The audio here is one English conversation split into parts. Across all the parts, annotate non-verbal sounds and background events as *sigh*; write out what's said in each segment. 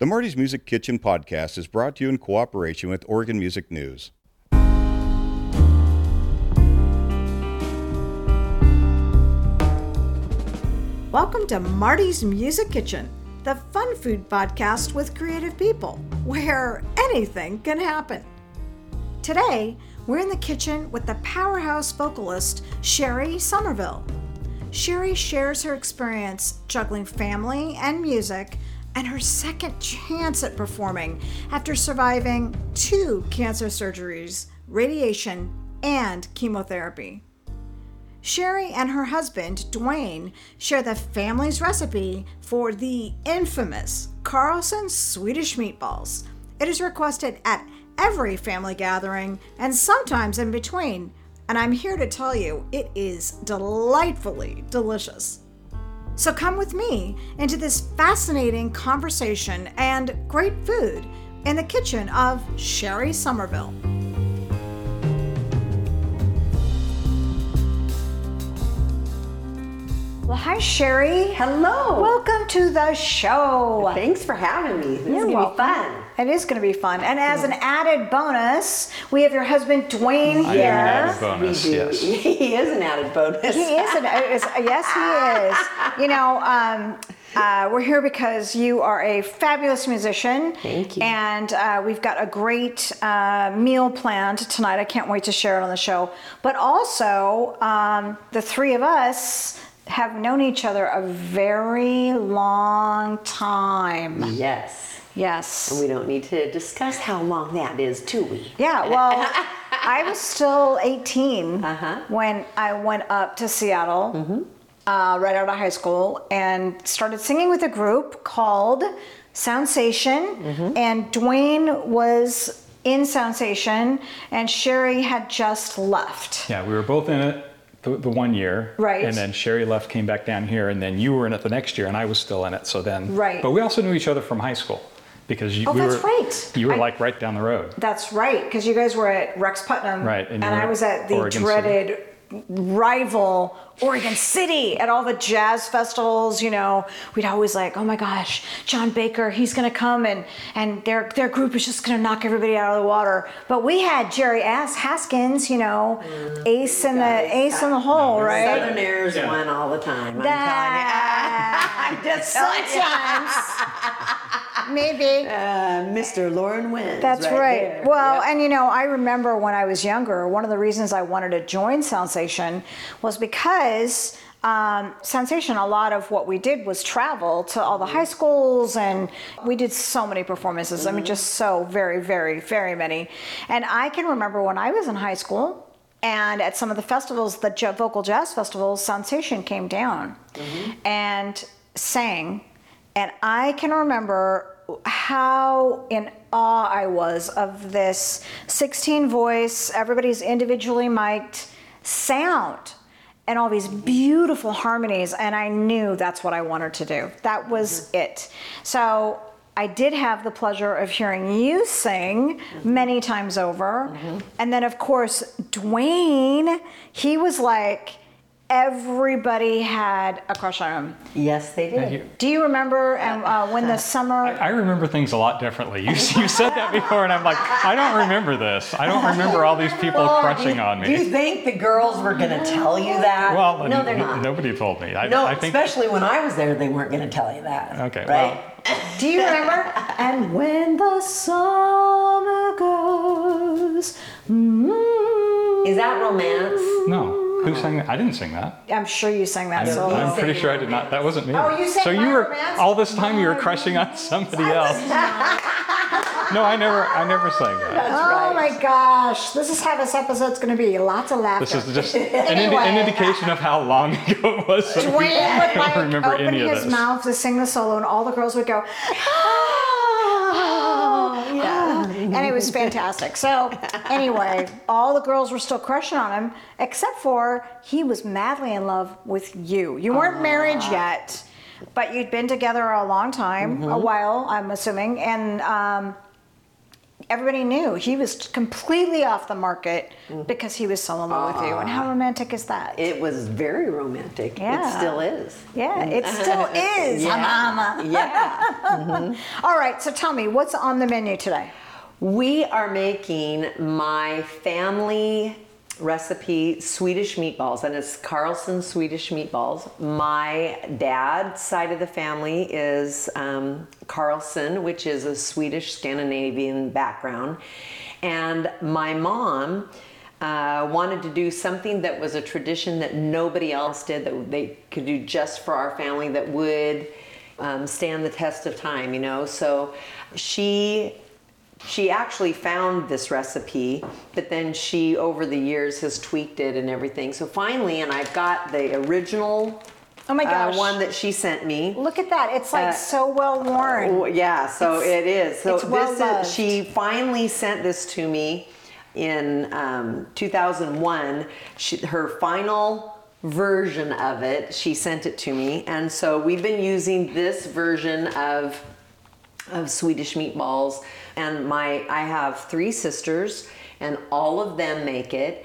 The Marti's Music Kitchen podcast is brought to you in cooperation with Oregon Music News. Welcome to Marti's Music Kitchen, the fun food podcast with creative people, where anything can happen. Today, we're in the kitchen with the powerhouse vocalist Sherry Summerville. Sherry shares her experience juggling family and music and her second chance at performing after surviving two cancer surgeries, radiation, and chemotherapy. Sherry and her husband, Duane, share the family's recipe for the infamous Carlson Swedish meatballs. It is requested at every family gathering and sometimes in between, and I'm here to tell you it is delightfully delicious. So come with me into this fascinating conversation and great food in the kitchen of Sherry Summerville. Well, hi, Sherry. Hello. Welcome to the show. Thanks for having me. This You're is gonna be fun. It is going to be fun. And as an added bonus, we have your husband Duane I here. am an added bonus, we do. yes. he is an added bonus. He is an is, yes, he is. You know, um, uh, we're here because you are a fabulous musician. Thank you. And uh, we've got a great uh, meal planned tonight. I can't wait to share it on the show. But also, um, the three of us have known each other a very long time. Yes. Yes. And we don't need to discuss how long that is, do we? Yeah, *laughs* well, I was still 18 Uh-huh. when I went up to Seattle uh, right out of high school and started singing with a group called Soundsation. And Duane was in Soundsation, and Sherry had just left. Yeah, we were both in it the, the one year. Right. And then Sherry left, came back down here, and then you were in it the next year, and I was still in it. So then. Right. But we also knew each other from high school because you, Oh, we that's were. right. You were I- like right down the road. That's right, because you guys were at Rex Putnam, Right, and, and I was at the Oregon City. dreaded rival Oregon City at all the jazz festivals. You know, we'd always like, oh my gosh, John Baker, he's gonna come, and and their their group is just gonna knock everybody out of the water. But we had Jerry Ass Haskins, you know, mm-hmm. ace in the guys ace in the hole, right? Southerners Yeah. won all the time. I'm That- telling you. I'm *laughs* just Sometimes, *laughs* *laughs* maybe. Uh, Mr. Lauren wins. That's right. there. Well, Yep. and you know, I remember when I was younger, one of the reasons I wanted to join Soundsation was because um, Soundsation, a lot of what we did was travel to all the high schools, and we did so many performances. I mean, just so very, very, very many. And I can remember when I was in high school. And at some of the festivals, the j- vocal jazz festivals, Soundsation came down and sang. And I can remember how in awe I was of this 16 voice, everybody's individually mic'd sound and all these beautiful harmonies. And I knew that's what I wanted to do. That was mm-hmm. it. So I did have the pleasure of hearing you sing mm-hmm. many times over. Mm-hmm. And then, of course, Duane, he was like, everybody had a crush on him. Yes, they did. you- Do you remember um, uh, when the summer? I remember things a lot differently. You, you said that before, and I'm like, I don't remember this. I don't remember all these people crushing on me. Do you think the girls were going to tell you that? Well, no, n- they're not. nobody told me. I, No, I think. especially when I was there, they weren't going to tell you that. Okay, right? *laughs* Do you remember? and when the summer goes, mm, Is that romance? No. Who sang that? I didn't sing that. I'm sure you sang that I'm, solo. I'm pretty sure I did not. That wasn't me. Oh, you sang So you were Romance? all this time you were crushing on *laughs* somebody else. *laughs* No, I never. I never sang that. oh my gosh, this is how this episode's going to be. Lots of laughter. This is just *laughs* an, indi- Anyway. an indication of how long ago it was. So Duane would I like don't remember open any of his this. mouth to sing the solo, and all the girls would go. Oh, *gasps* yeah. And it was *laughs* fantastic. So, anyway, all the girls were still crushing on him, except for he was madly in love with you. You weren't married yet, but you'd been together a long time, a while, I'm assuming, and um, everybody knew he was completely off the market Mm-hmm. because he was so in love with you. And how romantic is that? It was very romantic. Yeah. It still is. yeah, it still *laughs* is, Yeah. mama. Yeah. *laughs* All right, so tell me, what's on the menu today? We are making my family recipe Swedish meatballs, and it's Carlson Swedish meatballs. My dad's side of the family is um, Carlson, which is a Swedish Scandinavian background, and my mom. Uh, wanted to do something that was a tradition that nobody else did that they could do just for our family that would um, stand the test of time you know so she she actually found this recipe, but then she, over the years, has tweaked it and everything. So finally, and I've got the original Oh my uh, gosh. one that she sent me. Look at that. It's like Uh, so well worn. Oh, yeah, so It's- it is. So it's well this loved. is she finally sent this to me in um, 2001. She, her final version of it, she sent it to me, and so we've been using this version of of Swedish meatballs. And my I have three sisters, and all of them make it.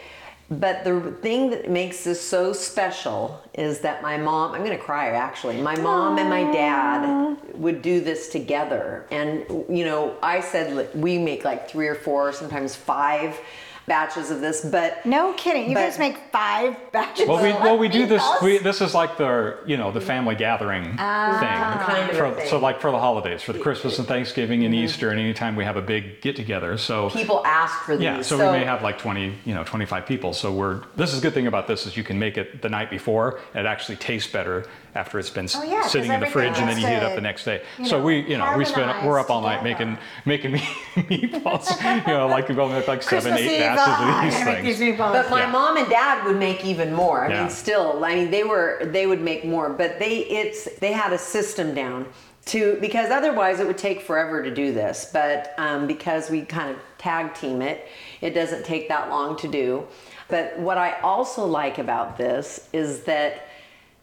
But the thing that makes this so special is that my mom, I'm gonna cry actually. My mom and my dad would do this together. And, you know, I said we make like three or four, sometimes five batches of this, but no kidding. You but- guys make five batches. Well, we of well we do this. We, this is like the you know the mm-hmm. family gathering ah. thing. Kind of For- thing. So like for the holidays, for the Christmas and Thanksgiving and mm-hmm. Easter, and anytime we have a big get together. So people ask for these. yeah, so, we may have like 20, you know, 25 people. So we're this is a good thing about this is you can make it the night before. It actually tastes better after it's been Oh, yeah, 'cause sitting in the fridge and then you heat it up the next day. you so know, we you know we spend we're up all night harmonize making making *laughs* meatballs. you know, like we go make like seven, Christmas eight Eve, batches ah, of these things. these. But my Yeah. mom and dad would make even more. I Yeah. mean, still, I mean, they were they would make more, but they it's they had a system down to because otherwise it would take forever to do this. But um, because we kind of tag team it, it doesn't take that long to do. But what I also like about this is that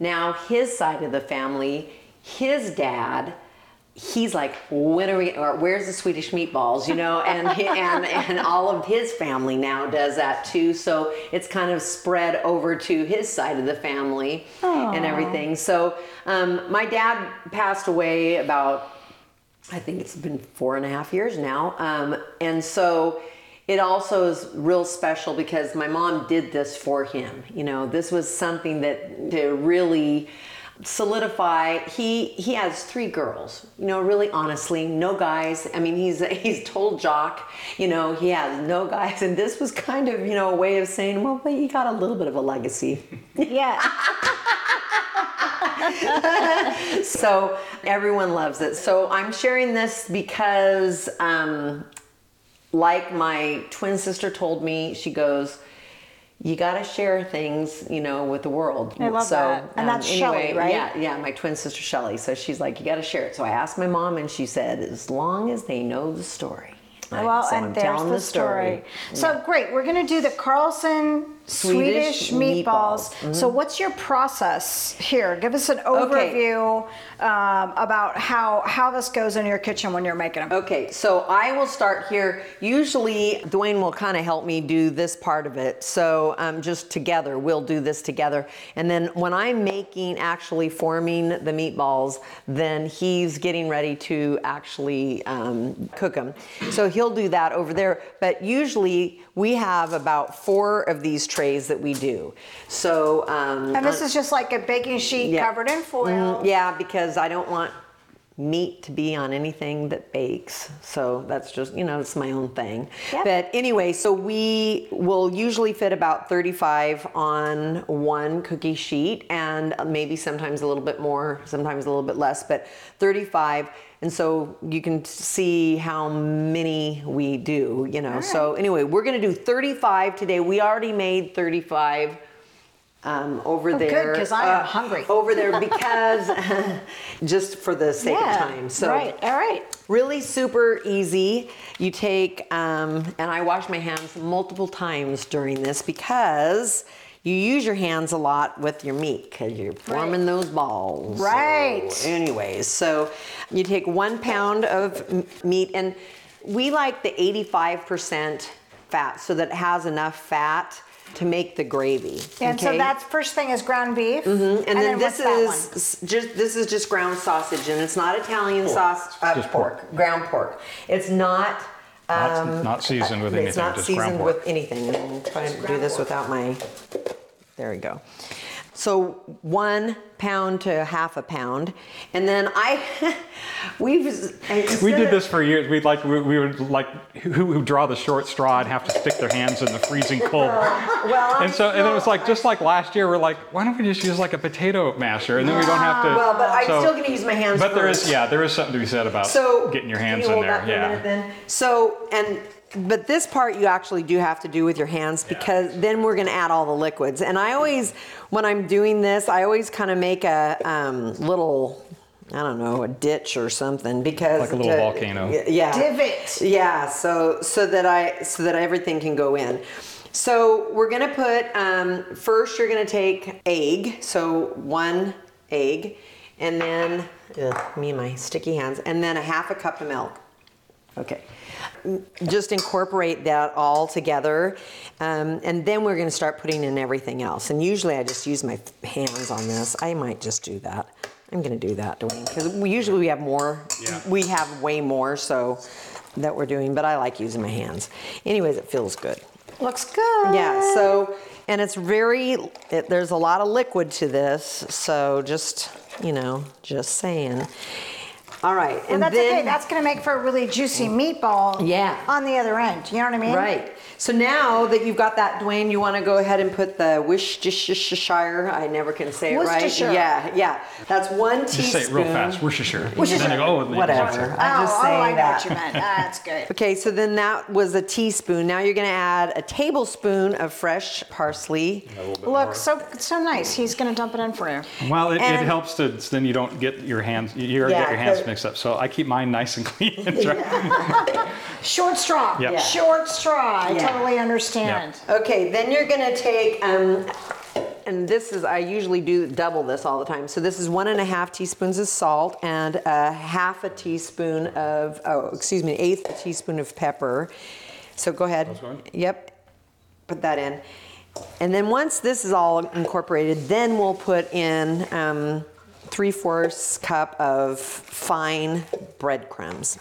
now his side of the family, his dad he's like, when are we, or where's the Swedish meatballs, you know, and, *laughs* and, and all of his family now does that too. So it's kind of spread over to his side of the family and everything. So um, my dad passed away about, I think it's been four and a half years now. Um, and so it also is real special because my mom did this for him. You know, this was something that to really solidify he he has three girls you know really honestly no guys i mean he's *laughs* he's total jock you know he has no guys and this was kind of you know a way of saying well but you got a little bit of a legacy *laughs* Yeah. *laughs* so everyone loves it. So I'm sharing this because, um, like my twin sister told me, she goes, "You got to share things, you know, with the world." I love so, that. And um, that's Shelley, right? Yeah, yeah, my twin sister Shelly. So she's like, "You got to share it." So I asked my mom, and she said, "As long as they know the story." Well, so and I'm there's the story. So great, we're going to do the Carlson Swedish, Swedish meatballs. meatballs. So what's your process here? Give us an Okay. overview um, about how how this goes in your kitchen when you're making them. Okay, so I will start here. Usually, Duane will kind of help me do this part of it. So, um, just together, we'll do this together. And then when I'm making, actually forming the meatballs, then he's getting ready to actually um, cook them. So, he'll do that over there. But usually, we have about four of these trays that we do. So, um, And this is just like a baking sheet Yeah. covered in foil. Mm, yeah, because I don't want meat to be on anything that bakes. So that's just, you know, it's my own thing. Yep. But anyway, so we will usually fit about 35 on one cookie sheet and maybe sometimes a little bit more, sometimes a little bit less, but 35. And so you can see how many we do, you know. So anyway, we're going to do 35 today. We already made 35 um, over Oh, good, there. 'cause I am hungry. *laughs* Over there because *laughs* *laughs* just for the sake of time. So right. All right. really super easy. You take um, and I wash my hands multiple times during this because you use your hands a lot with your meat because you're forming those balls. Right. So anyways, so you take one pound of m- meat and We like the 85% fat so that it has enough fat to make the gravy. And so that's first thing is ground beef. and, then, what's this is just this is just ground sausage and it's not Italian sauce uh, just pork, pork. ground pork. It's not Not, not seasoned with anything. it's not just seasoned ground pork. with anything. And I'm trying to do this without my. There we go. So one pound to half a pound, and then I, *laughs* we've. We did this for years. We'd like we, we would like who, who draw the short straw and have to stick their hands in the freezing *laughs* cold. Well, And so and it was like just like last year. We're like, why don't we just use like a potato masher and then we don't have to. Well, but I'm so- still going to use my hands. But there first. is yeah, there is something to be said about So getting your hands you in there. that for a Yeah. then? So and but this part you actually do have to do with your hands because then we're going to add all the liquids. And I always, when I'm doing this, I always kind of make a um, little. I don't know, a ditch or something because Like a little volcano. Yeah. Divot. Yeah, so so that I so that everything can go in. So we're gonna put um, first. You're gonna take egg, so one egg, and then ugh, me and my sticky hands, and then a half a cup of milk. Okay. Just incorporate that all together, um, and then we're going to start putting in everything else. And usually, I just use my hands on this. I might just do that. I'm going to do that, Duane, because usually we have more. Yeah. We have way more, so that we're doing. But I like using my hands. Anyways, it feels good. Looks good. Yeah. So, and it's very. It, there's a lot of liquid to this, so just you know, just saying. All right, Well, and that's then okay. That's going to make for a really juicy meatball. Yeah. On the other end. You know what I mean? Right. So now that you've got that, Duane, you want to go ahead and put the Worcestershire. I never can say it right. Worcestershire. Yeah, yeah. That's one Just teaspoon. say it real fast. Worcestershire. Worcestershire. Then you go, oh, and then you say Whatever. it. I'm just oh, saying oh, I know that. what you meant. *laughs* That's good. Okay, so then that was a teaspoon. Now you're going to add a tablespoon of fresh parsley. Look, so so nice. He's going to dump it in for you. Well, it, it And- helps to then you don't get your hands you you Yeah, get your hands 'cause- mixed up. So I keep mine nice and *laughs* clean. *laughs* and dry. Short straw. Yep. Yeah. Short straw. I Yeah. totally understand. Okay, then you're gonna take, um, and this is, I usually do double this all the time. So this is one and a half teaspoons of salt and a half a teaspoon of, oh, excuse me, eighth a teaspoon of pepper. So go ahead. going? Yep, put that in. And then once this is all incorporated, then we'll put in um, three fourths cup of fine breadcrumbs.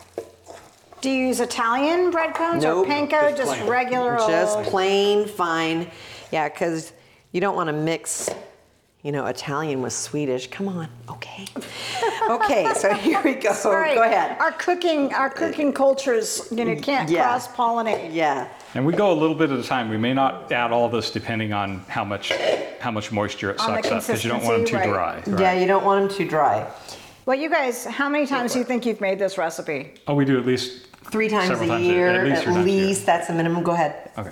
Do you use Italian breadcrumbs Nope. or panko? Just, plain. regular Just old. plain fine. Yeah, because you don't want to mix, you know, Italian with Swedish. Come on. Okay. Okay, so *laughs* here we go. Sorry. Go ahead. Our cooking, our cooking cultures, you know, can't Yeah. cross pollinate. Yeah. and we go a little bit at a time. We may not add all this depending on how much how much moisture it On the sucks up because you don't want them too consistency, dry. right. right? Yeah, you don't want them too dry. Well, you guys, how many times do you think you've made this recipe? Oh, we do at least Three times Several a times a- year, at least at three times a year. least. That's the minimum. Go ahead. Okay.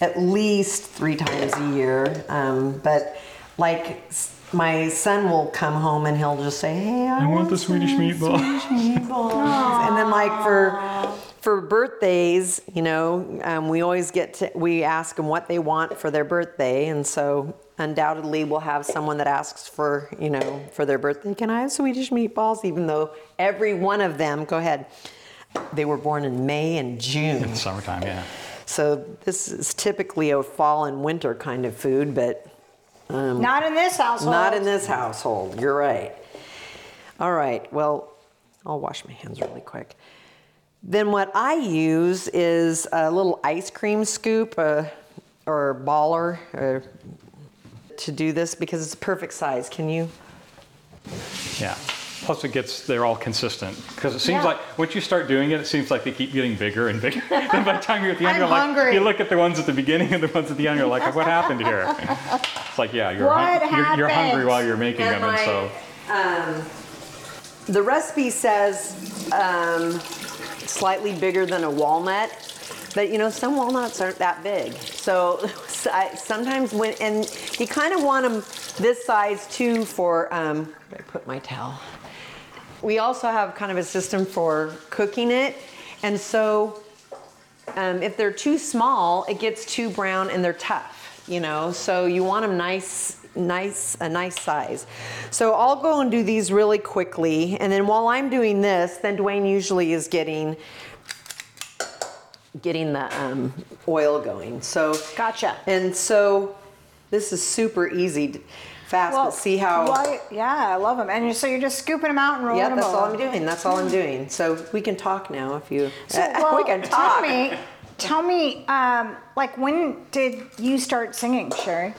At least three times a year. Um, but like s- my son will come home and he'll just say, "Hey, I, I want the Swedish meatball." Swedish meatballs." and then like for for birthdays, you know, um, we always get to we ask them what they want for their birthday, and so undoubtedly we'll have someone that asks for you know for their birthday, can I have Swedish meatballs? Even though every one of them, go ahead, they were born in May and June. In the summertime, yeah. So this is typically a fall and winter kind of food, but Not in this household. not in this household. You're right. All right. Well, I'll wash my hands really quick. Then what I use is a little ice cream scoop uh, or baller uh, to do this because it's a perfect size. Can you? Yeah. Plus, it gets they're all consistent because it seems Yeah. like once you start doing it, it seems like they keep getting bigger and bigger. *laughs* then by the time you're at the end, I'm you're like you look at the ones at the beginning and the ones at the end, you're like, what happened here? *laughs* It's like, yeah, you're What you're, you're hungry while you're making And them, and so Um, the recipe says um, slightly bigger than a walnut, but you know some walnuts aren't that big. So *laughs* I, sometimes when and you kind of want them this size too for. Um, I put my towel. We also have kind of a system for cooking it, and so um, if they're too small, it gets too brown and they're tough, you know. So you want them nice, nice, a nice size. So I'll go and do these really quickly, and then while I'm doing this, then Duane usually is getting getting the um, oil going. So Gotcha. And so this is super easy, fast. but see how? why- yeah, I love them. And you- so you're just scooping them out and rolling Yeah, them that's all. I'm doing. That's all I'm doing. So we can talk now if you. So, *laughs* well, we can talk. Tell me, tell me, um, like when did you start singing, Sherry?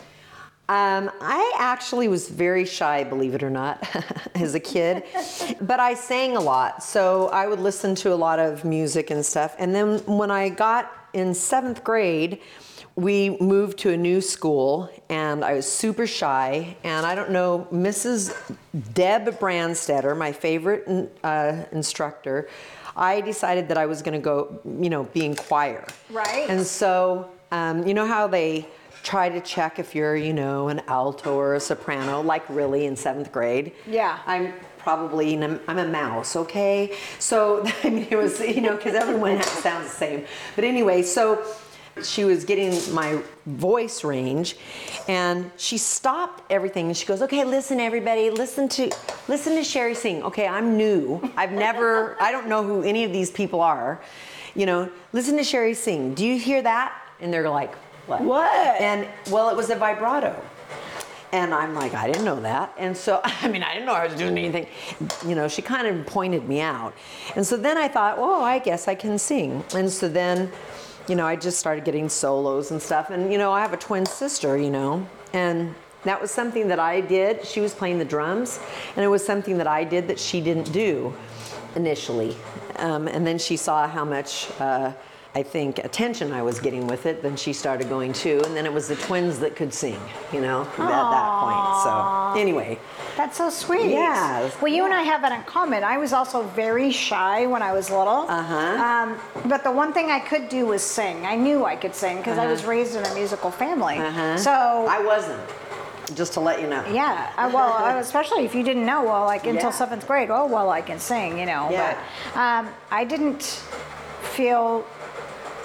Um, I actually was very shy, believe it or not, *laughs* as a kid, *laughs* but I sang a lot. So I would listen to a lot of music and stuff. And then when I got in seventh grade, we moved to a new school and I was super shy. And I don't know, Mrs. Deb Brandstetter, my favorite uh, instructor, I decided that I was going to go, you know, be in choir. Right. And so, um, you know how they try to check if you're, you know, an alto or a soprano, like really in seventh grade? Yeah. I'm probably, I'm a mouse, okay? So, *laughs* I mean, it was, you know, because everyone *laughs* sounds the same. But anyway, so she was getting my voice range and she stopped everything and she goes okay listen everybody listen to listen to sherry sing okay i'm new i've never i don't know who any of these people are you know listen to sherry sing do you hear that and they're like what What? and well it was a vibrato and I'm like, I didn't know that. And so, *laughs* I mean, I didn't know I was doing anything. You know, she kind of pointed me out. And so then I thought, oh I guess I can sing. And so then, you know, I just started getting solos and stuff. And, you know, I have a twin sister, you know, and that was something that I did. She was playing the drums, and it was something that I did that she didn't do initially. Um, and then she saw how much. Uh, I think attention I was getting with it, then she started going too, and then it was the twins that could sing, you know, at that point. So anyway, That's so sweet. Yeah. Well, you and I have that in common. I was also very shy when I was little. Uh-huh. Um, but the one thing I could do was sing. I knew I could sing because I was raised in a musical family. Uh-huh. So I wasn't. Just to let you know. Yeah, I, well, *laughs* especially if you didn't know, well, like until Yeah. seventh grade, oh, well, I can sing, you know. Yeah. But um, I didn't feel.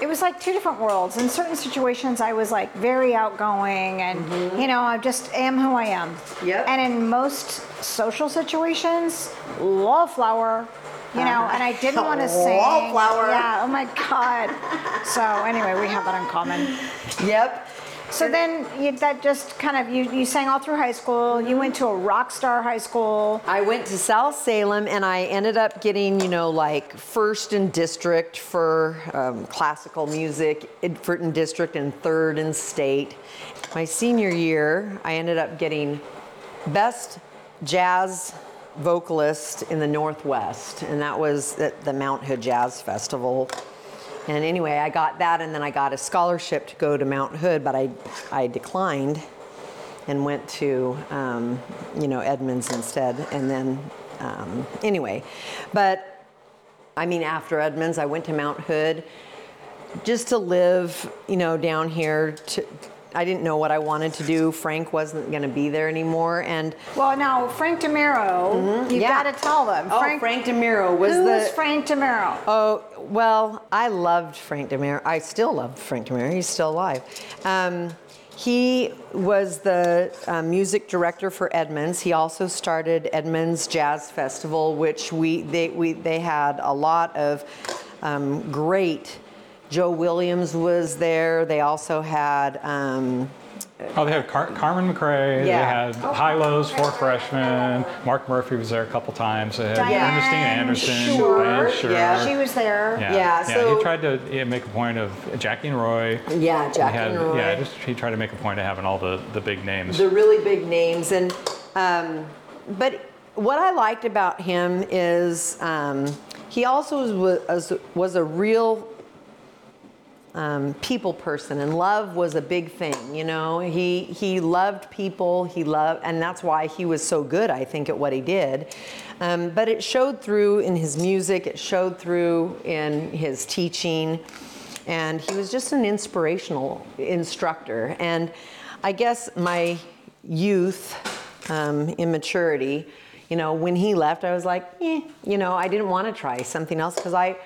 It was like two different worlds. In certain situations, I was like very outgoing, and you know, I just am who I am. Mm-hmm. Yep. And in most social situations, wallflower. You know, and I didn't want to *laughs* sing. Wallflower. Yeah. Oh my God. so anyway, we have that in common. Yep. So then you, that just kind of you, you sang all through high school. You went to a rock star high school. I went to South Salem and I ended up getting, you know, like first in district for um, classical music, in- for in district, and third in state. My senior year, I ended up getting best jazz vocalist in the Northwest, and that was at the Mount Hood Jazz Festival. And anyway, I got that, and then I got a scholarship to go to Mount Hood, but I, I declined and went to, um, you know, Edmonds instead. And then, um, anyway, but I mean, after Edmonds, I went to Mount Hood just to live, you know, down here. To, I didn't know what I wanted to do. Frank wasn't going to be there anymore, and Well, now Frank DeMiero, you Mm-hmm. Yeah. got to tell them. oh, Frank, DeMiero was Who the. Frank DeMiero? Oh, well, I loved Frank DeMiero. I still love Frank DeMiero. He's still alive. Um, he was the uh, music director for Edmonds. He also started Edmonds Jazz Festival, which we they we they had a lot of um, great. Joe Williams was there. They also had. Um, Oh, they had Car- Carmen McRae. Yeah. They Yeah. had Hi-Lo's, four freshmen. Mark Murphy was there a couple times. They had Diane Ernestine Anderson. Schuur. Diane Schuur. Yeah. She was there. Yeah, Yeah, so- he tried to yeah, make a point of Jackie and Roy. yeah, He Jack had, and Roy. Yeah, just he tried to make a point of having all the, the big names. the really big names and um, but what i liked about him is um, he also was, was, was a real um, people person and love was a big thing you know? He he loved people he loved and that's why he was so good i think at what he did. Um, but it showed through in his music it showed through in his teaching and he was just an inspirational instructor. And i guess my youth um, immaturity you know when he left i was like eh, you know i didn't want to try something else because i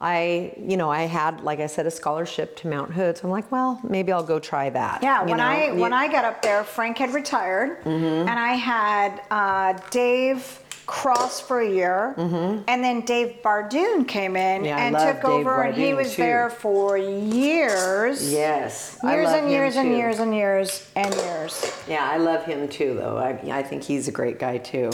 I, you know, I had, like I said, a scholarship to Mount Hood, so I'm like, well, maybe I'll go try that. Yeah, you when know? I when I got up there, Frank had retired, Mm-hmm. and I had uh, Dave Cross for a year, and then Dave Barduhn came in Mm-hmm. Yeah, and took Dave over, and he was too. there for years. Yes, I Years love and him years and years and years and years. Yeah, I love him too, though. I, I think he's a great guy too.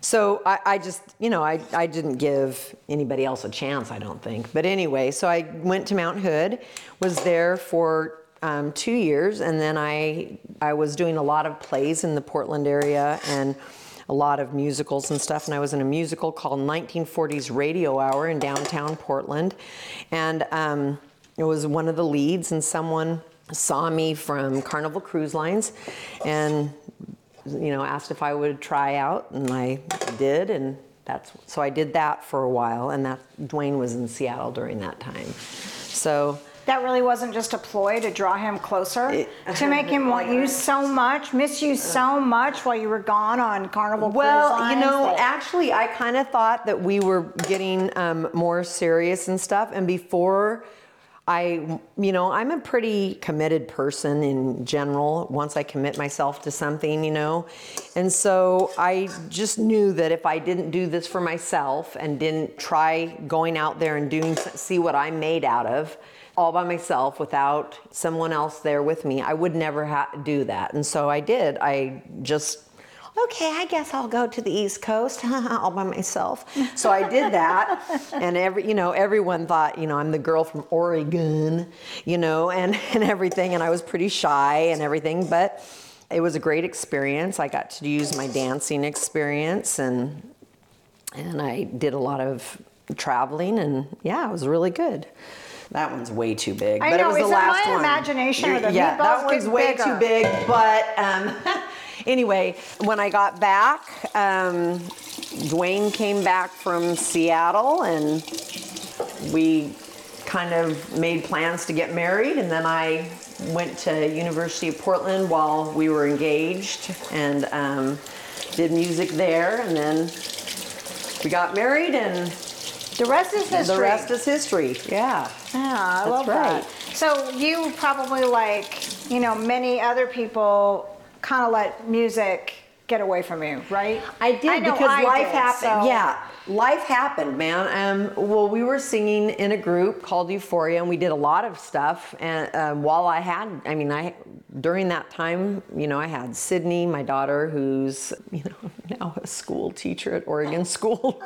So I, I just, you know, I, I didn't give anybody else a chance, I don't think. But anyway, so I went to Mount Hood, was there for um, two years, and then I I was doing a lot of plays in the Portland area and a lot of musicals and stuff. And I was in a musical called 1940s Radio Hour in downtown Portland, and um, it was one of the leads, and someone saw me from Carnival Cruise Lines, and you know, asked if I would try out, and I did, and that's so I did that for a while, and that Duane was in Seattle during that time. So That really wasn't just a ploy to draw him closer, to make him want you so much, miss you so much while you were gone on Carnival Well, Cruise you know, actually, I kind of thought that we were getting um, more serious and stuff. And before I, you know, I'm a pretty committed person in general once I commit myself to something, you know. And so I just knew that if I didn't do this for myself and didn't try going out there and doing, see what I'm made out of, all by myself without someone else there with me, I would never ha- do that. And so I did. I just okay, I guess I'll go to the East Coast *laughs* all by myself. So I did that, *laughs* and every you know everyone thought you know I'm the girl from Oregon, you know, and *laughs* and everything, and I was pretty shy and everything, but it was a great experience. I got to use my dancing experience and and I did a lot of traveling, and yeah, it was really good. That one's way too big. I but know, it was is the it last my one. imagination or You're- the yeah, that meatballs one's way bigger? too big. But um, anyway, when I got back, um, Duane came back from Seattle, and we kind of made plans to get married. And then I went to University of Portland while we were engaged, and um, did music there. And then we got married, and the rest is history. the rest is history. Yeah. Yeah, I That's love right. that. So you probably like, you know, many other people kind of let music get away from you, right? I did know because I life did, happened. so- Yeah, life happened, man. Um, well, we were singing in a group called Euphoria, and we did a lot of stuff. And um, while I had, I mean, I during that time, you know, I had Sydney, my daughter, who's you know *laughs* now a school teacher at Oregon School.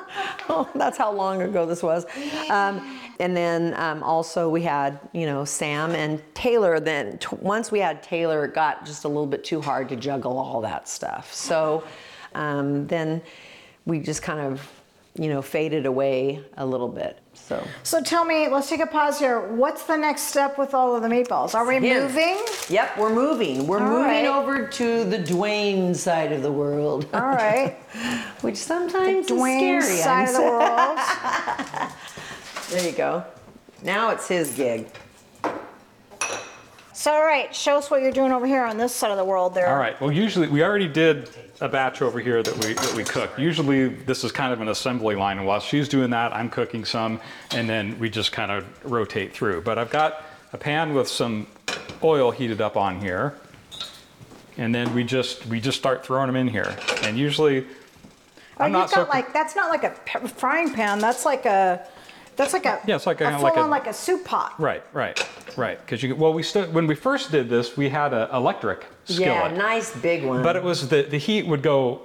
oh, *laughs* that's how long ago this was. Um, and then um, also we had you know Sam and Taylor. Then t- once we had Taylor, it got just a little bit too hard to juggle all that stuff. So um, then we just kind of you know faded away a little bit. So So tell me, let's take a pause here. What's the next step with all of the meatballs? Are we Yeah. moving? Yep, we're moving. We're All moving right. over to the Duane side of the world, All right. *laughs* which sometimes Duane is scary. side I'm of the world. *laughs* There you go. Now it's his gig. So, all right, show us what you're doing over here on this side of the world there. All right. Well, usually we already did a batch over here that we that we cook. Usually this is kind of an assembly line, and while she's doing that, I'm cooking some, and then we just kind of rotate through. But I've got a pan with some oil heated up on here, and then we just we just start throwing them in here. And usually, Oh, I'm you've not so like that's not like a frying pan. That's like a that's like a Yeah, it's like a- a like a- on like a soup pot. right, right, right. Because you well, we st- when we first did this, we had an electric skillet. Yeah, nice big one. But it was the, the heat would go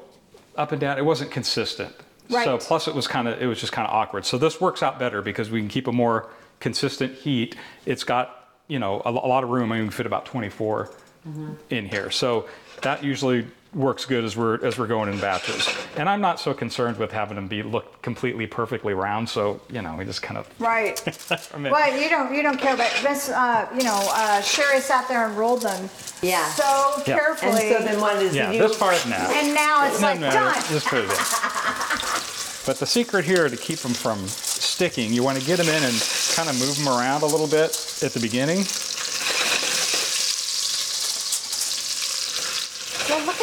up and down. It wasn't consistent. Right. So plus it was kind of it was just kind of awkward. So this works out better because we can keep a more consistent heat. It's got you know a, a lot of room. I mean, we can fit about 24 mm-hmm. in here. So that usually works good as we're as we're going in batches. And I'm not so concerned with having them be look completely perfectly round. So you know we just kind of Right. *laughs* from it. Well, you don't you don't care about this. Uh, you know, uh, Sherry sat there and rolled them. Yeah. So Yeah. carefully. and so then what does Yeah, he this part now. And now it's No, like no, done. Just put it in. But the secret here to keep them from sticking, you want to get them in and kind of move them around a little bit at the beginning.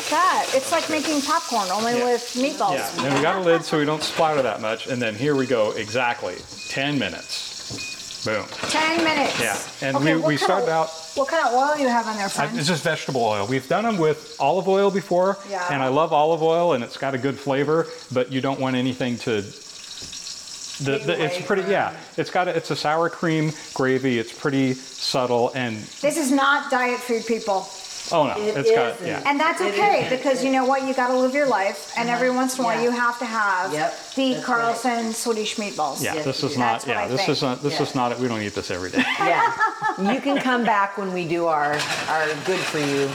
At that. It's like making popcorn, only Yeah. with meatballs. Yeah. And we got a lid so we don't splatter that much. And then here we go, exactly 10 minutes. Boom. 10 minutes. Yeah, and Okay, we- we started out- What kind of oil you have on there, I- It's just vegetable oil. We've done them with olive oil before, Yeah. and I love olive oil, and it's got a good flavor. But you don't want anything to. The, the, it's pretty, yeah. It's got a, it's a sour cream gravy. It's pretty subtle, and This is not diet food, people. Oh no, It it's got isn't. yeah. And that's It okay isn't. because you know what? You got to live your life, and every once in a while Yeah. you have to have Yep, the that's Carlson Swedish meatballs. Yeah, this is not. That's what Yeah, I this think. is not. This is not. We don't eat this every day. *laughs* Yeah. You can come back when we do our, our good for you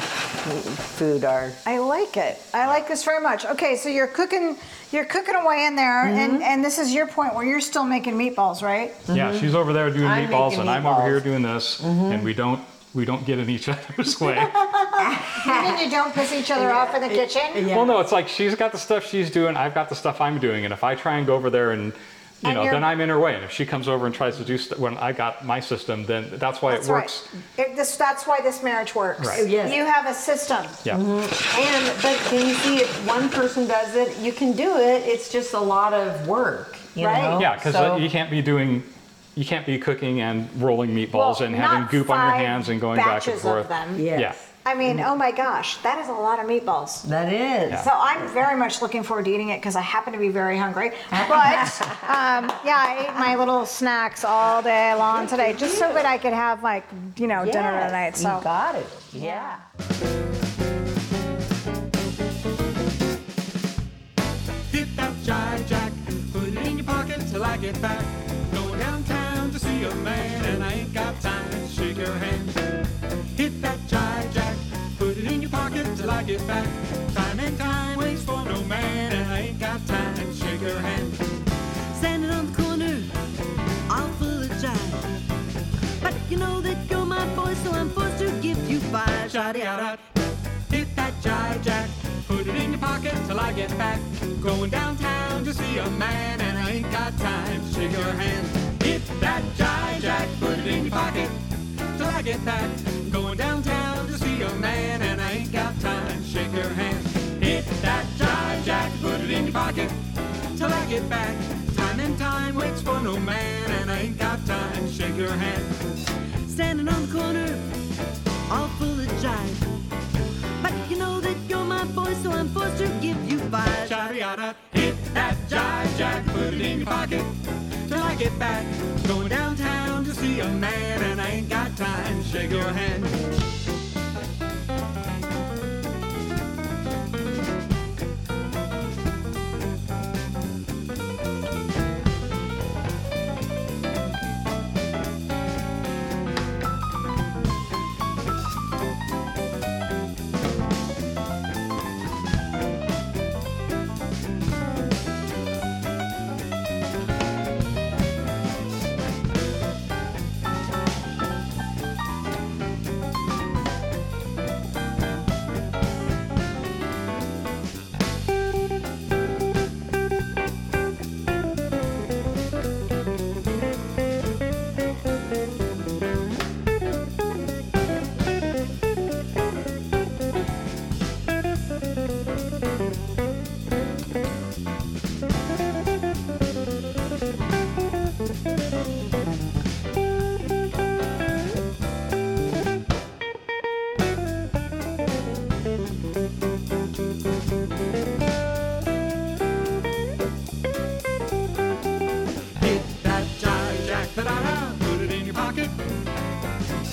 food, our I like it. I like this very much. Okay, so you're cooking, you're cooking away in there, Mm-hmm. and and this is your point where you're still making meatballs, right? Yeah, she's over there doing I'm meatballs, making and I'm over here meatballs. doing this, and we don't we don't get in each other's way. *laughs* and you don't piss each other off in the kitchen. Yeah. Well, no, it's like she's got the stuff she's doing, I've got the stuff I'm doing, and if I try and go over there and you And know, then I'm in her way. And if she comes over and tries to do st- when I got my system, then that's why That's it works. right. It, this, that's why this marriage works. Right. Oh, yes. You have a system. Yeah. Mm-hmm. And but can you see if one person does it, you can do it. It's just a lot of work, you Right. know. Yeah, because So- you can't be doing, you can't be cooking and rolling meatballs Well, and having not goop on your five hands and going back and batches of forth. them. Yes. Yeah. I mean, oh my gosh, that is a lot of meatballs. that is. So I'm very much looking forward to eating it because I happen to be very hungry. But *laughs* um, yeah, I ate my little snacks all day long today, just so that I could have like you know dinner Yes, tonight. So you got it. Yeah. Hit that jive jack, put it in your pocket till I get back. Going downtown to see a man, and I ain't got time to shake your hand. Hit that jive jack, put it in your pocket till I get back. Time and time waits for no man, and I ain't got time to shake your hand. Standing on the corner, all full of jive. But you know that you're my boy, so I'm forced to give you five. Shotty out out. Hit that jive jack, put it in your pocket till I get back. Going downtown to see a man, and I ain't got time to shake your hand. Pocket till I get back. Going downtown to see a man, and I ain't got time shake your hand. Hit that jive jack, put it in your pocket till I get back. Time and time waits for no man, and I ain't got time shake your hand. Standing on the corner, all full of jive. But you know that you're my boy, so I'm forced to give you five. Shotty hit that jive jack, put it in your pocket till I get back. Going downtown to see a man, and I ain't got time shake your hand.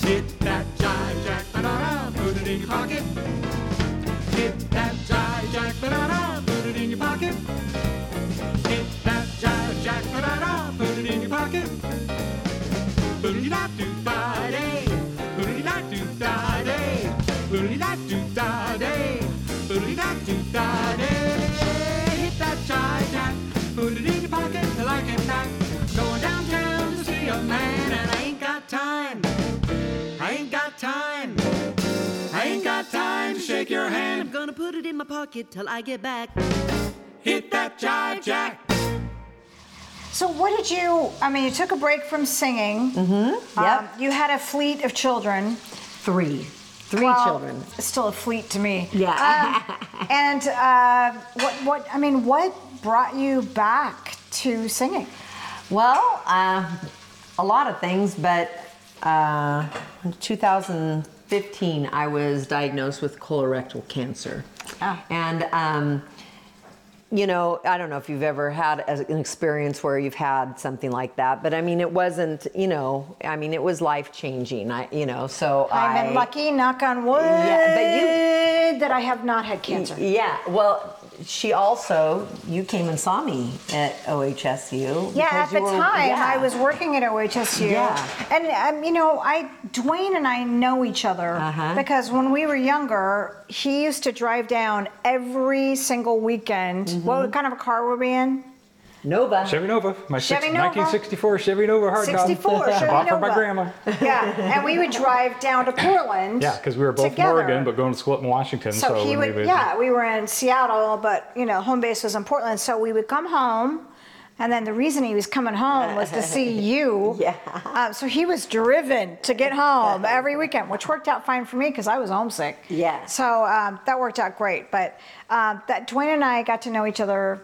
Hit that jive jack, put it in your pocket. your hand. I'm gonna put it in my pocket till I get back. Hit that jive jack. So what did you? I mean, you took a break from singing. Mm-hmm. Um, yep. Um, you had a fleet of children. Three. Three well, children. Still a fleet to me. Yeah. Um, *laughs* and uh, what? What? I mean, what brought you back to singing? Well, uh, a lot of things, but uh, 2000 15, I was diagnosed with colorectal cancer. Ah. And, um, you know, I don't know if you've ever had an experience where you've had something like that, but I mean, it wasn't, you know, I mean, it was life changing. I, you know, so I've I, been lucky, knock on wood, yeah, but you, that I have not had cancer. Yeah, well, she also, you came and saw me at OHSU. Yeah, at the were- time yeah. I was working at OHSU, Yeah. and um, you know, I Duane and I know each other Uh-huh. because when we were younger, he used to drive down every single weekend. Mm-hmm. What kind of a car were we in? Nova. Chevy Nova, my six, Chevy Nova. 1964 Chevy Nova hardtop. 64 Chevy *laughs* Bought for my Nova. grandma. Yeah, and we would drive down to Portland. Yeah, because we were both together. from Oregon, but going to school up in Washington. So, he when would, yeah, we were in Seattle, but you know, home base was in Portland. So we would come home, and then the reason he was coming home was to see *laughs* you. Yeah. Um, so he was driven to get home *laughs* every weekend, which worked out fine for me because I was homesick. Yeah. So um, that worked out great. But um, that Duane and I got to know each other.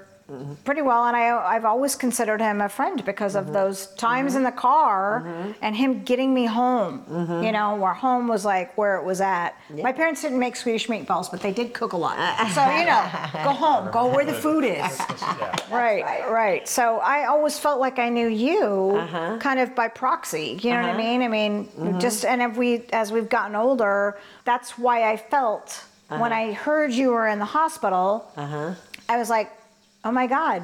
Pretty well, and I, I've always considered him a friend because of those times in the car and him getting me home. You know, where home was like where it was at. My parents didn't make Swedish meatballs, but they did cook a lot. so you know, go *laughs* home, go where the food is. Right, right. So I always felt like I knew you uh-huh. kind of by proxy. You know what I uh-huh. mean? I mean, mm-hmm. just, and if we, as we've gotten older, that's why I felt uh-huh. when I heard you were in the hospital, I was like, oh my God.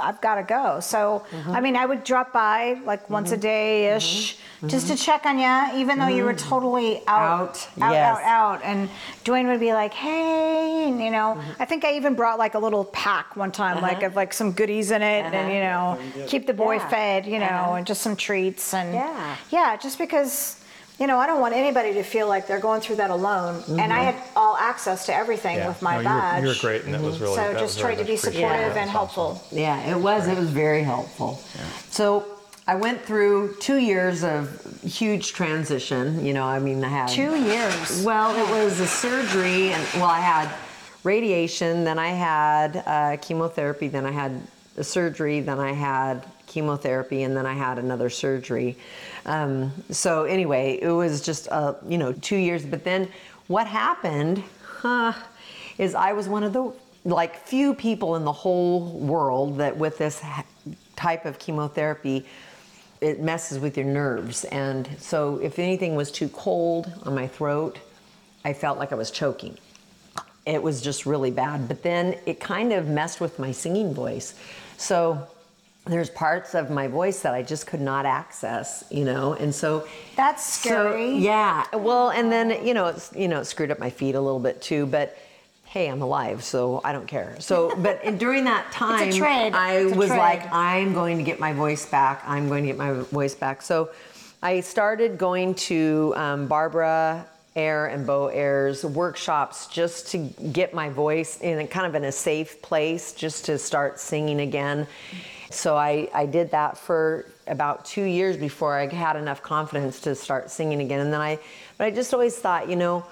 I've got to go. So, mm-hmm. I mean, I would drop by like once a mm-hmm. day ish mm-hmm. just to check on you, even though you were totally out, Out, out, yes. out, out. And Duane would be like, hey, and you know, I think I even brought like a little pack one time, uh-huh. like of like some goodies in it and, uh-huh. you know, keep the boy Yeah. fed, you know, uh-huh. and just some treats. And Yeah. yeah, just because. You know, I don't want anybody to feel like they're going through that alone. And I had all access to everything Yeah. with my no, you were- badge. You were, great, and that was really. So that just was tried very to be appreciated. supportive That's and awesome. helpful. Yeah, it was. It was very helpful. So I went through two years of huge transition. You know, I mean, I had Two years. Well, it was a surgery, and well, I had radiation, then I had uh, chemotherapy, then I had a surgery, then I had chemotherapy, and then I had another surgery. Um, so anyway, it was just uh, you know two years. But then what happened huh, is I was one of the like few people in the whole world that with this type of chemotherapy it messes with your nerves. And so if anything was too cold on my throat, I felt like I was choking. It was just really bad. But then it kind of messed with my singing voice. So there's parts of my voice that I just could not access, you know, and so That's scary. So, yeah, well, and then you know, it's, you know, it screwed up my feet a little bit too, but. Hey, I'm alive, so I don't care. So, but during that *laughs* time. I was like, I'm going to get my voice back. I'm going to get my voice back. So I started going to um, Barbara Air and Bo Air's workshops just to get my voice in a kind of in a safe place, just to start singing again. So I, I did that for about two years before I had enough confidence to start singing again. And then I, but I just always thought, you know,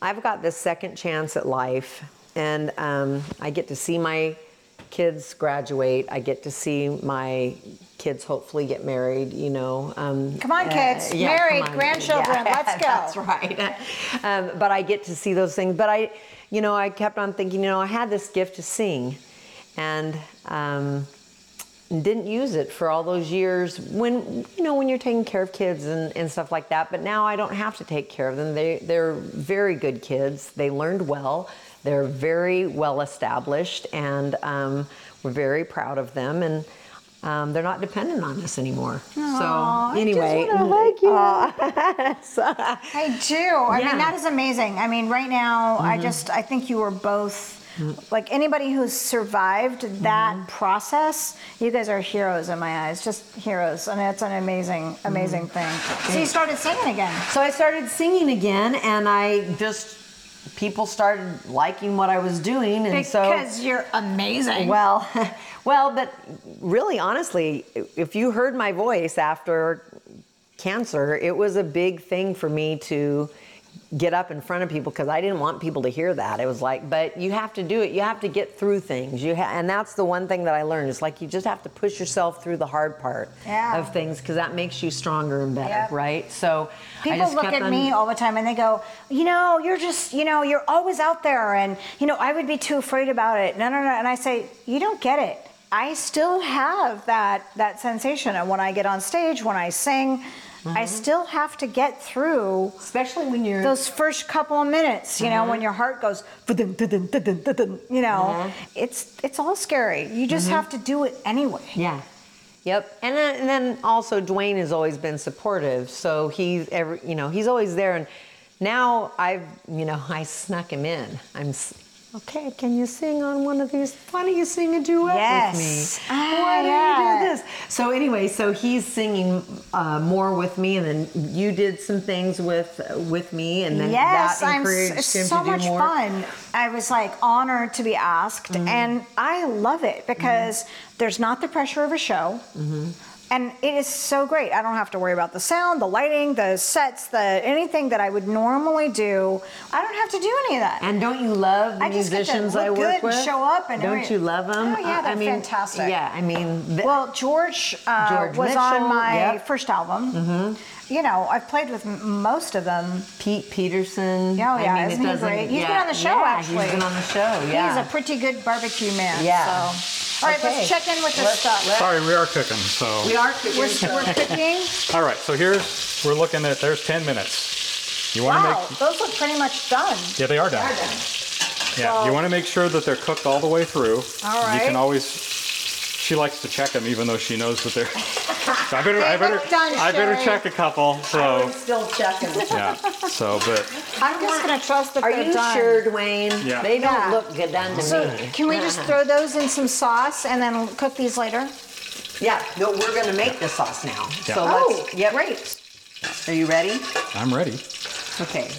I've got this second chance at life, and um, I get to see my kids graduate. I get to see my kids hopefully get married. You know, um, Come on, kids. yeah, Married, on. grandchildren, Yeah, let's *laughs* go. That's right. *laughs* Um, but I get to see those things. But I, you know, I kept on thinking, you know, I had this gift to sing, and. Didn't use it for all those years when you know when you're taking care of kids and, and stuff like that but now i don't have to take care of them they, they're very good kids they learned well they're very well established and um, we're very proud of them and um, they're not dependent on us anymore so anyway I just hug you. *laughs* I do. I Yeah. mean, that is amazing. I mean, right now, I just, I think you were both, like anybody who's survived that mm-hmm. process, you guys are heroes in my eyes, just heroes. And it's an amazing, mm-hmm. amazing thing. So you started singing again. So I started singing again, and I just people started liking what I was doing, and so Because you're amazing. well, *laughs* well, but really, honestly, if you heard my voice after cancer, it was a big thing for me to get up in front of people because I didn't want people to hear that. It was like, but you have to do it. You have to get through things. You ha- and that's the one thing that I learned. It's like you just have to push yourself through the hard part Yeah. of things because that makes you stronger and better, Yep. right? So I People look at on- me all the time and they go, you know, you're just, you know, you're always out there and, you know, I would be too afraid about it. No, no, no. And I say, you don't get it. I still have that that sensation. And when I get on stage, when I sing, Mm-hmm. I still have to get through especially when you're those first couple of minutes, you know, when mm-hmm. your heart goes, "Dun, dun, dun, dun, dun, dun, dun," you know, mm-hmm. it's it's all scary. You just mm-hmm. have to do it anyway. Yeah. Yep. And then, and then also Duane has always been supportive. So he's every, you know, he's always there. And now I've, you know, *laughs* I snuck him in. I'm, okay, can you sing on one of these? Why don't you sing a duet Yes. with me? Ah, Why don't you do this? So anyway, so he's singing uh, more with me, and then you did some things with with me, and then Yes, that I'm. encouraged s- It's him so to do much more. fun. I was like honored to be asked, Mm-hmm. and I love it because there's not the pressure of a show. Mm-hmm. And it is so great. I don't have to worry about the sound, the lighting, the sets, the anything that I would normally do. I don't have to do any of that. And don't you love the I just get to musicians I work with? show up and don't every- you love them? Oh, yeah, they're I mean, fantastic. Yeah, I mean, th- Well, George, uh, George was Mitchell, on my yep. Mm-hmm. first album. You know, I've played with most of them. Pete Peterson. Oh, yeah, I mean, isn't it he great? He's been on the show, yeah, actually. He's been on the show. Yeah. He's a pretty good barbecue man. Yeah. So. All right, Okay. let's check in with this Let's- stuff. let's- Sorry, we are cooking. So, we are cooking. We're, so- we're cooking. *laughs* all right. So here's we're looking at. There's 10 minutes. You want to Wow, make? those look pretty much done. Yeah, they are done. Yeah, Well- you want to make sure that they're cooked all the way through. All You can always. She likes to check them, even though she knows that they're. So *laughs* I better, I better, done, I better Sherry. check a couple. So still checking. yeah. So, but I'm just gonna trust that Are they're you done. sure, Duane? Yeah. They don't Yeah. look good done to So me. can we just throw those in some sauce and then cook these later? Yeah. No, we're gonna make the sauce now. Yeah. So Oh, let's. Yep. great. Are you ready? I'm ready. Okay.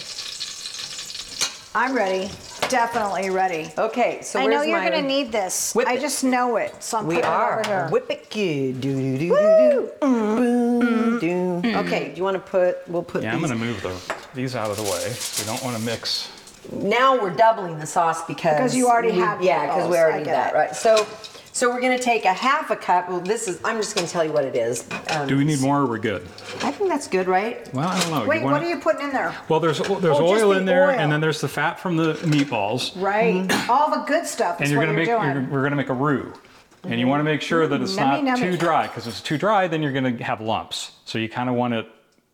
I'm ready. Definitely ready. Okay. So I where's know you're my- gonna need this. Whip I it. just know it. So I'm We putting it are. over here. Whip it good. Do do do do do. Boom. Do. Okay. Do you want to put? We'll put. Yeah, I'm these gonna move the, these out of the way. We don't want to mix. now we're doubling the sauce because Because you already we, had yeah because we those, already I did get that it. right so so we're gonna take a half a cup well this is i'm just gonna tell you what it is um, Do we need more or we're good? i think that's good right Well, I don't know. Wait, wanna- what are you putting in there? Well, there's there's Oh, just oil the in there, oil. and then there's the fat from the meatballs, Right. All the good stuff and is you're what gonna you're make you're, we're gonna make a roux, and you want to make sure that it's Nummy, not nummy. too dry, because if it's too dry, then you're gonna have lumps. So you kind of want it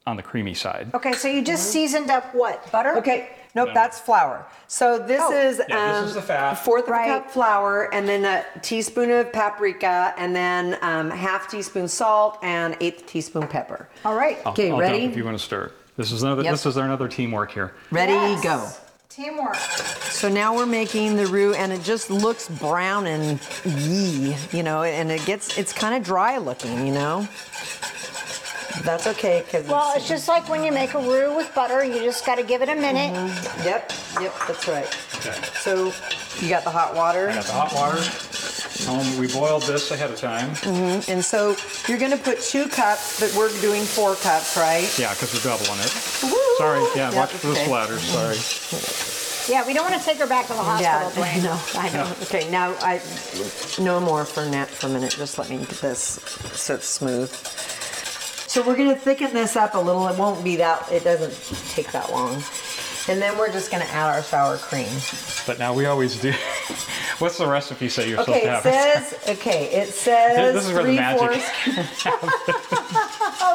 on the creamy side. Okay, so you just seasoned up what? Butter? okay nope No. that's flour so this Oh. is Yeah, this um, is the fat. a fourth of Right. a cup flour and then a teaspoon of paprika and then um, half teaspoon salt and eighth teaspoon pepper All right. I'll- Okay, I'll ready? if you want to stir. This is another. Yep. This is another teamwork here. ready Yes. go Teamwork. So now we're making the roux, and it just looks brown and yee, you know, and it gets it's kind of dry looking, you know. That's okay because Well, it's just like when you make a roux with butter, you just got to give it a minute. yep, yep, that's right. Okay. So you got the hot water, I got the hot water. Um, we boiled this ahead of time. and so you're gonna put two cups, but we're doing four cups, right? Yeah, because we're doubling it. Sorry. Yeah, Yep, watch for the okay. splatter. Sorry. Yeah, we don't want to take her back to the hospital, *laughs* Duane. no, I know. Okay, now I no more for a nap for a minute. Just let me get this so it's smooth. So we're gonna thicken this up a little. It won't be that. It doesn't take that long. And then we're just gonna add our sour cream. But now we always do. *laughs* What's the recipe say you're Okay, supposed to have? says. Okay, it says *laughs* This is where the three magic- fourths. *laughs*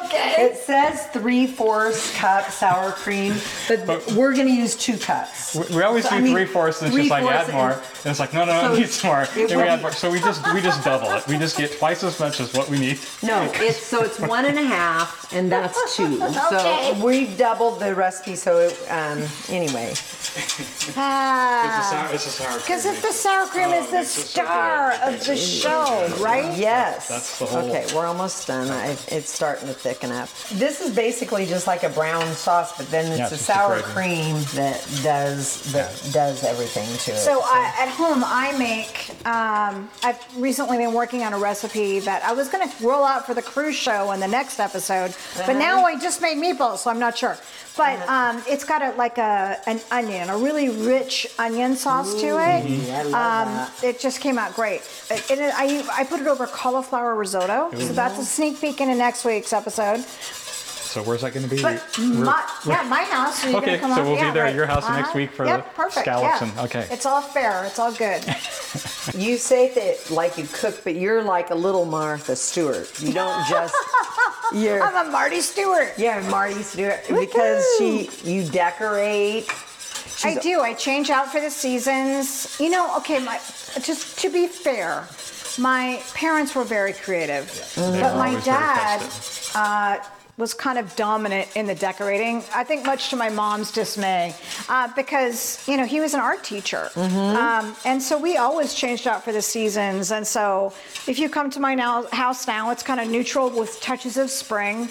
Okay. It says three fourths cup sour cream, but, we're gonna use two cups. We- We always So, do I mean, three fourths, and it's just like add more. and- And it's like no, no, no, So it needs more. it Then we add more. So we just we just double it. We just get twice as much as what we need. No, it's so it's one and a half, and that's two. Okay. So we doubled the recipe. So it, um, anyway, *laughs* Ah. It's sour. Because if the sour cream Oh, is the makes so star of the show, right? yes. That's the whole- Okay, we're almost done. I, it's starting to thicken. up. This is basically just like a brown sauce, but then it's Yeah, a it's sour cream that does that does everything to it. So I, at home, I make. Um, I've recently been working on a recipe that I was going to roll out for the cruise show in the next episode, but now I just made meatballs, so I'm not sure. But um, it's got a like a an onion, a really rich onion sauce to it. I love Um, that. it just came out great. It, it, I, I put it over cauliflower risotto, so that's a sneak peek into next week's episode. So where's that going to be? But my, yeah, my house. so you're Okay, gonna come so up- we'll be yeah, there at right. your house Uh-huh. next week for Yep, the perfect, scallops yeah. and- okay. It's all fair. It's all good. *laughs* You say that like you cook, but you're like a little Martha Stewart. You don't just *laughs* you're I'm a Marti Stewart. yeah Marti Stewart because she you decorate. I do. I change out for the seasons. You know, okay, my just to be fair, my parents were very creative, They but my dad festive. uh, was kind of dominant in the decorating. I think much to my mom's dismay, uh, because you know he was an art teacher, um, and so we always changed out for the seasons. And so, if you come to my now, house now, it's kind of neutral with touches of spring.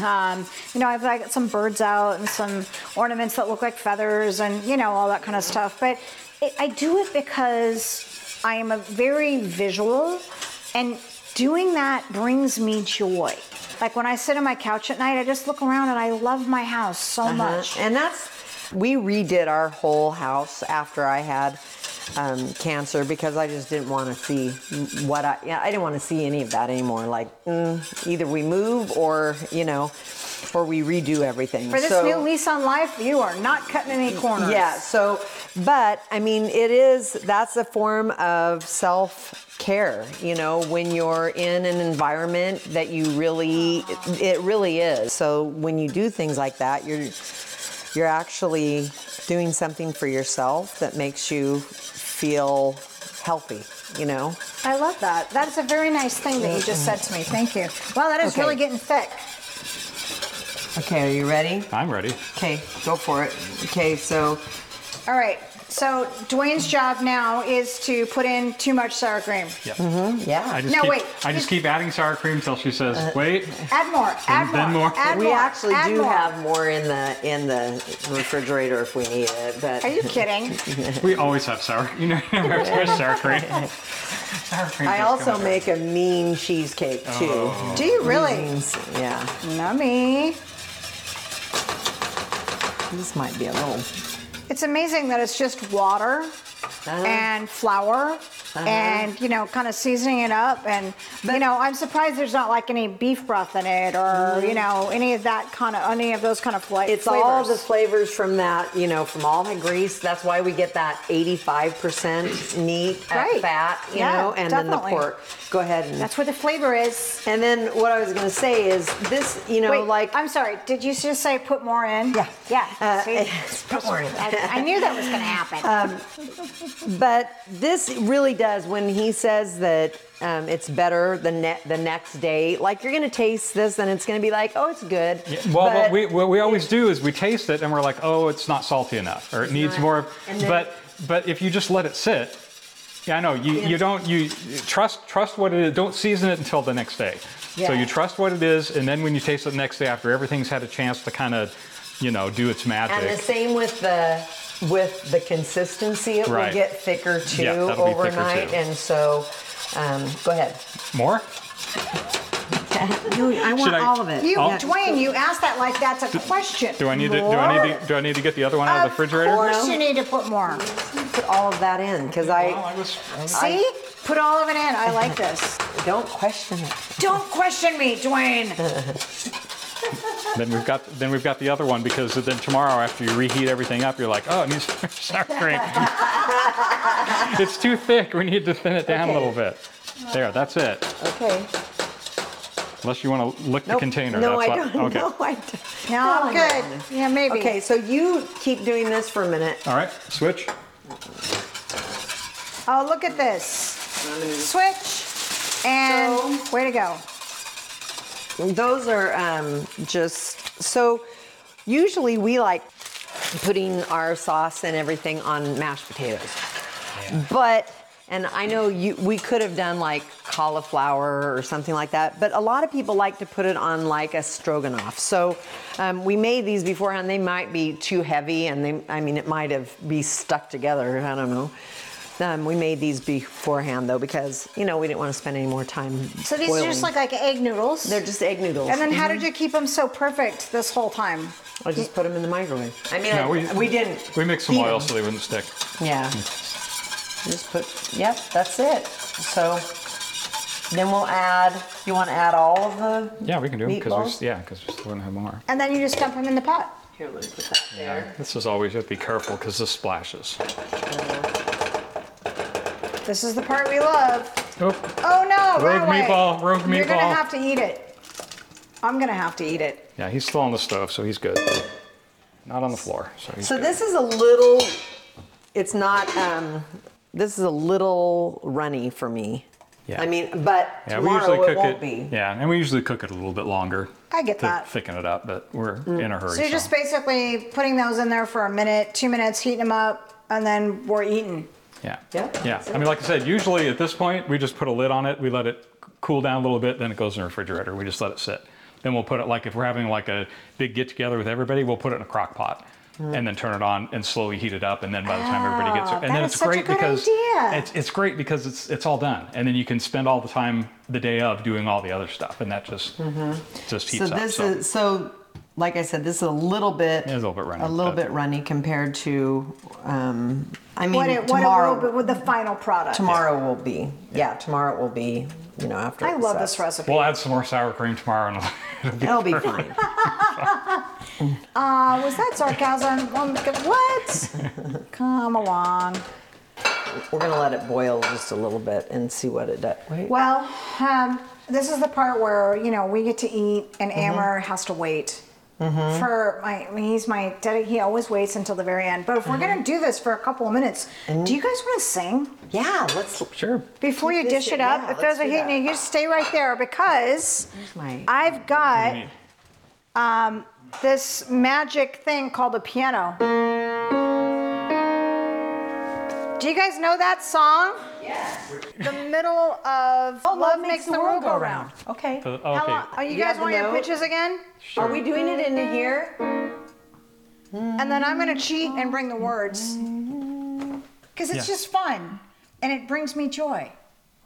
Um, you know, I've got some birds out and some ornaments that look like feathers and, you know, all that kind of stuff. But it, I do it because I am a very visual and doing that brings me joy. Like when I sit on my couch at night, I just look around and I love my house so much. And that's we redid our whole house after I had um, cancer because I just didn't want to see what I yeah I didn't want to see any of that anymore. Like mm, either we move or you know or we redo everything. For this So- new lease on life, you are not cutting any corners. Yeah, so, but I mean, it is, that's a form of self care, you know, when you're in an environment that you really, it really is. So when you do things like that, you're, you're actually doing something for yourself that makes you feel healthy, you know? I love that. That's a very nice thing that you just said to me. Thank you. Wow, that is Okay. really getting thick. Okay, are you ready? I'm ready. Okay, go for it. Okay, so All right. So Duane's job now is to put in too much sour cream. Yep. yeah. I just No, keep, wait. I just keep adding sour cream till she says, Uh, wait. Add more. Add then more. more. We actually add do more. have more in the in the refrigerator if we need it, but Are you kidding? *laughs* We always have sour. You know, *laughs* where's sour *laughs* cream? sour cream. I also comes make a mean cheesecake too. Oh. Do you really? Means- yeah, Nummy. this might be a little. It's amazing that it's just water Uh-huh. and flour and you know kind of seasoning it up and you know i'm surprised there's not like any beef broth in it or you know any of that kind of any of those kind of fla- Mm-hmm. It's flavors all the flavors from that, you know, from all the grease. That's why we get that 85% meat Right. fat, you Yeah, know, and then the pork. Go ahead and. that's where the flavor is and then what I was going to say is this, you know, Wait, like I'm sorry. Did you just say put more in? Yeah. Yeah. Uh, see? *laughs* put more in. I, I knew that was going to happen. Um, But this really does when he says that um, it's better the ne- the next day. Like you're gonna taste this, and it's gonna be like, oh, it's good. Yeah, Well, But what we, what we always do is we taste it and we're like, oh, it's not salty enough, or it needs not. more. But but if you just let it sit, yeah, I know you, you don't you trust trust what it is. Don't season it until the next day. Yeah. So you trust what it is, and then when you taste it the next day after everything's had a chance to kind of, you know, do its magic. and the same with the with the consistency. It will get thicker too Yeah, that'll thicker, overnight, too. and so um, go ahead. More? No, I want I- all of it. you, I'll- Duane, you asked that like that's a question. Do I need to do I need to do I need to get the other one out of the refrigerator? Of course No. you need to put more. Put all of that in because Well, I I was, See? Put all of it in. I like this. don't question it. Don't question me, Duane. *laughs* then we've got then we've got the other one because then tomorrow after you reheat everything up, you're like, oh, it needs sour cream. it's too thick. We need to thin it down a little bit. There, that's it. Okay. Unless you want to lick the container. No, that's I what- don't. Okay. *laughs* No, I don't. No, Oh, good. Yeah, maybe. Okay, so you keep doing this for a minute. All right. Switch. Oh, look at this. Switch. And way to go. Those are um, just so. Usually, we like putting our sauce and everything on mashed potatoes, but And I know you, we could have done like cauliflower or something like that, but a lot of people like to put it on like a stroganoff. So um, we made these beforehand. They might be too heavy, and they, I mean, it might have be stuck together. I don't know. Um, we made these beforehand though because you know we didn't want to spend any more time. So these are just like like egg noodles. they're just egg noodles. and then how did you keep them so perfect this whole time? I just put them in the microwave. I mean, No, I- we- we, didn't. We mixed some heat oil 'em. so they wouldn't stick. Yeah. Just put, yep, that's it. So then we'll add, you want to add all of the Yeah, we can do them because meatballs? we yeah because we still gonna have more. And then you just dump them in the pot. Here, let me put that there. This is always you have to be careful because this splashes. This is the part we love. Oh, Oh no, Rogue wrong meatball, rogue meatball. You're gonna have to eat it. I'm gonna have to eat it. yeah, he's still on the stove, so he's good. Not on the floor, so he's So good. this is a little, it's not, um, this is a little runny for me. Yeah. I mean, but yeah, we usually tomorrow it cook won't it. be. Yeah, and we usually cook it a little bit longer. I get to that. thicken it up, but we're in a hurry. So you're just basically putting those in there for a minute, two minutes, heating them up, and then we're eating. Yeah. Yeah, Yeah. I mean, like I said, usually at this point we just put a lid on it. We let it cool down a little bit, then it goes in the refrigerator. We just let it sit. Then we'll put it like if we're having like a big get together with everybody, we'll put it in a crock pot. Mm. And then turn it on and slowly heat it up, and then by the time ah, everybody gets Oh, there, and then it's great because idea. it's it's great because it's it's all done, and then you can spend all the time the day of doing all the other stuff, and that just mm-hmm. just So heats up. this so. is, so, like I said, this is a little bit. It's a little bit runny, A little bit runny compared to, um, I mean, What it, what it tomorrow. will be with the final product. Tomorrow will be, yeah, tomorrow it will be, you know, after. I it love sets. this recipe. We'll add some more sour cream tomorrow, and it'll be It'll be fine. *laughs* Uh, was that sarcasm? Um, what? Come along. We're gonna let it boil just a little bit and see what it does. Wait. Well, um, this is the part where you know we get to eat, and Mm-hmm. Amber has to wait. For my, I mean, he's my daddy. He always waits until the very end. But if we're Mm-hmm. gonna do this for a couple of minutes, do you guys want to sing Yeah, let's. sure. before you Keep this dish it in- up? yeah, if let's there's a heat, that. you just stay right there because my- I've got um, this magic thing called a piano. Do you guys know that song? Yes. The middle of Oh, Love, Makes the World Go Round. Okay. So- How okay. long- are you You guys have the want your note? pitches again? Are we doing it in here? And then I'm gonna cheat and bring the words. Because it's Yeah. just fun. And it brings me joy.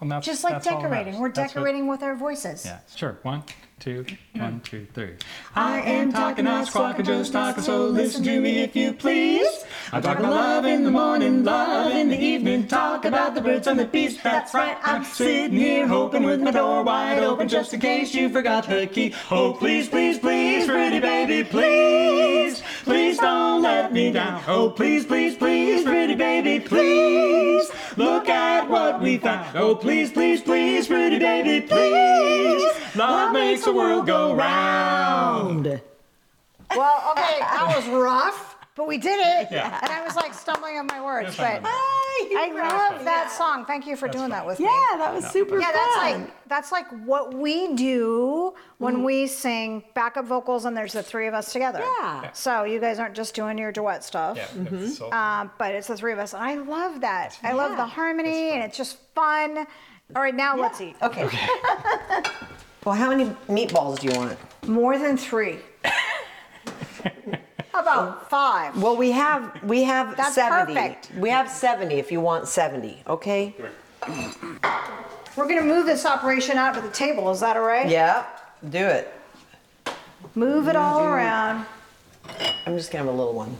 Well, that's- Just like that's all that decorating. matters. We're That's what- decorating with our voices. Yeah, sure. One, two, one, two, three. I am talking, not squawking, just talking, so listen to me if you please. I'm talking love in the morning, love in the evening, talk about the birds and the bees. That's right, I'm sitting here hoping with my door wide open just in case you forgot the key. Oh, please, please, please, pretty baby, please, please don't let me down. Oh, please, please, please, pretty baby, please, look at what we found. Oh, please, please, please, pretty baby, please, love makes the world go round. Well, okay, that was rough, but we did it. Yeah. And I was like stumbling on my words. But. I love that song. Thank you for doing that with me. Yeah, that was super fun. Yeah, fun. that's like that's like what we do when Mm-hmm. we sing backup vocals and there's the three of us together. Yeah. Yeah. So you guys aren't just doing your duet stuff. Yeah. Mm-hmm. it's so- Um, but it's the three of us, and I love that. I love the harmony, and it's just fun. All right, now let's eat. Okay. *laughs* well, how many meatballs do you want? More than three. *laughs* How about five? Well, we have we have That's 70. perfect. We have 70 if you want 70, okay? We're gonna move this operation out to the table. Is that all right? Yeah, do it. Move it all around. I'm just gonna have a little one.